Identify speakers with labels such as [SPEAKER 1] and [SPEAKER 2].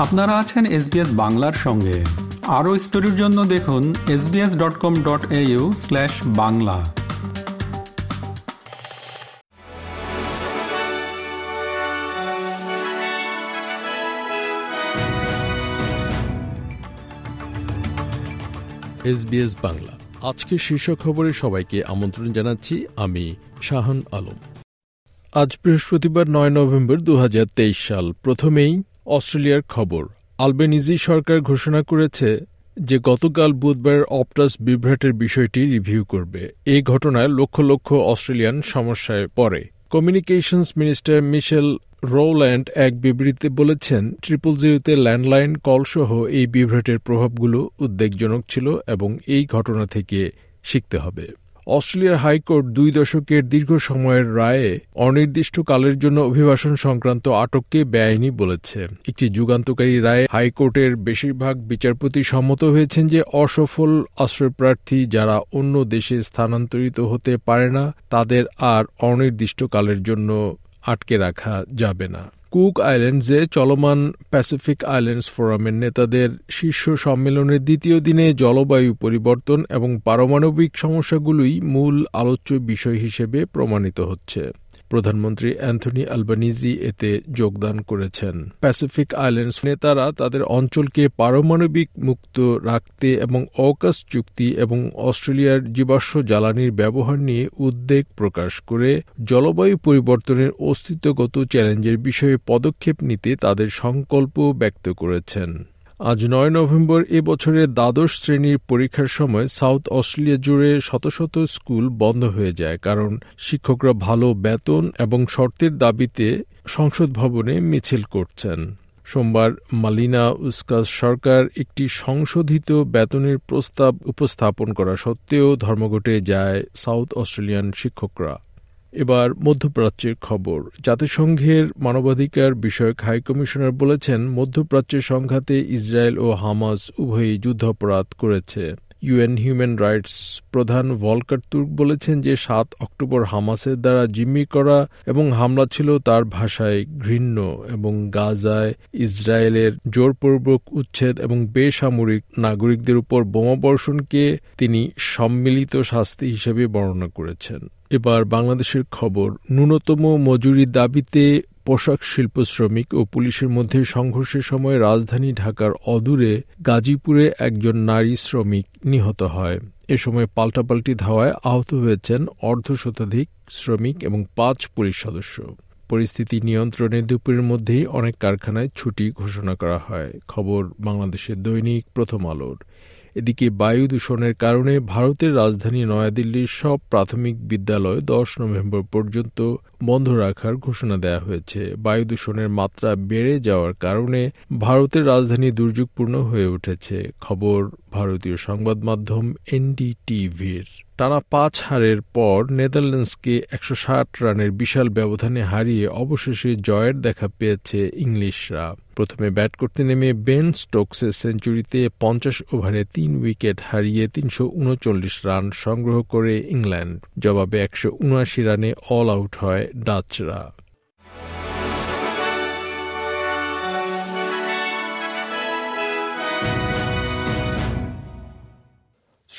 [SPEAKER 1] আপনারা আছেন এসবিএস বাংলার সঙ্গে। আরও স্টোরির জন্য দেখুন SBS dot com dot AU slash Bangla.
[SPEAKER 2] SBS Bangla. আজকে শীর্ষ খবরে সবাইকে আমন্ত্রণ জানাচ্ছি আমি শাহান আলম। আজ বৃহস্পতিবার নয় নভেম্বর দু হাজার তেইশ সাল। প্রথমেই অস্ট্রেলিয়ার খবর। আলবেনিজি সরকার ঘোষণা করেছে যে গতকাল বুধবার অপটাস বিভ্রাটের বিষয়টি রিভিউ করবে। এই ঘটনায় লক্ষ লক্ষ অস্ট্রেলিয়ান সমস্যায় পড়ে। কমিউনিকেশনস মিনিস্টার মিশেল রোল্যান্ড এক বিবৃতিতে বলেছেন, ট্রিপল জিরোতে ল্যান্ডলাইন কলসহ এই বিভ্রাটের প্রভাবগুলো উদ্বেগজনক ছিল এবং এই ঘটনা থেকে শিখতে হবে। অস্ট্রেলিয়ার হাইকোর্ট দুই দশকের দীর্ঘ সময়ের রায়ে অনির্দিষ্টকালের জন্য অভিবাসন সংক্রান্ত আটককে বেআইনি বলেছে। একটি যুগান্তকারী রায়ে হাইকোর্টের বেশিরভাগ বিচারপতি সম্মত হয়েছেন যে অসফল আশ্রয়প্রার্থী যারা অন্য দেশে স্থানান্তরিত হতে পারে না, তাদের আর অনির্দিষ্টকালের জন্য আটকে রাখা যাবে না। কুক আইল্যান্ডসে চলমান প্যাসিফিক আইল্যান্ডস ফোরামের নেতাদের শীর্ষ সম্মেলনের দ্বিতীয় দিনে জলবায়ু পরিবর্তন এবং পারমাণবিক সমস্যাগুলোই মূল আলোচ্য বিষয় হিসেবে প্রমাণিত হচ্ছে। প্রধানমন্ত্রী অ্যান্থনি আলবানিজি এতে যোগদান করেছেন। প্যাসিফিক আইল্যান্ডস নেতারা তাদের অঞ্চলকে পারমাণবিক মুক্ত রাখতে এবং অকাশ চুক্তি এবং অস্ট্রেলিয়ার জীবাশ্ম জ্বালানির ব্যবহার নিয়ে উদ্বেগ প্রকাশ করে জলবায়ু পরিবর্তনের অস্তিত্বগত চ্যালেঞ্জের বিষয়ে পদক্ষেপ নিতে তাদের সংকল্প ব্যক্ত করেছেন। আজ নয় নভেম্বর এ বছরের দ্বাদশ শ্রেণির পরীক্ষার সময় সাউথ অস্ট্রেলিয়া জুড়ে শত শত স্কুল বন্ধ হয়ে যায়, কারণ শিক্ষকরা ভালো বেতন এবং শর্তের দাবিতে সংসদ ভবনে মিছিল করছেন। সোমবার মালিনা উস্কাস সরকার একটি সংশোধিত বেতনের প্রস্তাব উপস্থাপন করা সত্ত্বেও ধর্মঘটে যায় সাউথ অস্ট্রেলিয়ান শিক্ষকরা। এবার মধ্যপ্রাচ্যের খবর। জাতিসংঘের মানবাধিকার বিষয়ক হাইকমিশনার বলেছেন, মধ্যপ্রাচ্যের সংঘাতে ইসরায়েল ও হামাস উভয়ই যুদ্ধাপরাধ করেছে। ইউএন হিউম্যান রাইটস প্রধান ভলকার তুর্ক বলেছেন যে সাত অক্টোবর হামাসের দ্বারা জিম্মি করা এবং হামলা ছিল তার ভাষায় ঘৃণ্য এবং গাজায় ইসরায়েলের জোরপূর্বক উচ্ছেদ এবং বেসামরিক নাগরিকদের উপর বোমাবর্ষণকে তিনি সম্মিলিত শাস্তি হিসেবে বর্ণনা করেছেন। এবার বাংলাদেশের খবর। ন্যূনতম মজুরির দাবিতে পোশাক শিল্প শ্রমিক ও পুলিশের মধ্যে সংঘর্ষের সময় রাজধানী ঢাকার অদূরে গাজীপুরে একজন নারী শ্রমিক নিহত হয়। এ সময় পাল্টাপাল্টি ধাওয়ায় আহত হয়েছেন অর্ধশতাধিক শ্রমিক এবং পাঁচ পুলিশ সদস্য। পরিস্থিতি নিয়ন্ত্রণে দুপুরের মধ্যেই অনেক কারখানায় ছুটি ঘোষণা করা হয়। খবর, বাংলাদেশের দৈনিক প্রথম আলোর। এদিকে বায়ু দূষণের কারণে ভারতের রাজধানী নয়াদিল্লির সব প্রাথমিক বিদ্যালয় দশ নভেম্বর পর্যন্ত বন্ধ রাখার ঘোষণা দেওয়া হয়েছে। বায়ু দূষণের মাত্রা বেড়ে যাওয়ার কারণে ভারতের রাজধানী দুর্যোগপূর্ণ হয়ে উঠেছে। খবর, ভারতীয় সংবাদ মাধ্যম এনডিটিভির। টানা পাঁচ হারের পর নেদারল্যান্ডসকে একশো ষাট রানের বিশাল ব্যবধানে হারিয়ে অবশেষে জয়ের দেখা পেয়েছে ইংলিশরা। প্রথমে ব্যাট করতে নেমে বেন স্টোকসের সেঞ্চুরিতে পঞ্চাশ ওভারে তিন উইকেট হারিয়ে তিনশো উনচল্লিশ রান সংগ্রহ করে ইংল্যান্ড। জবাবে একশো উনআশি রানে অল আউট হয় ডাচরা।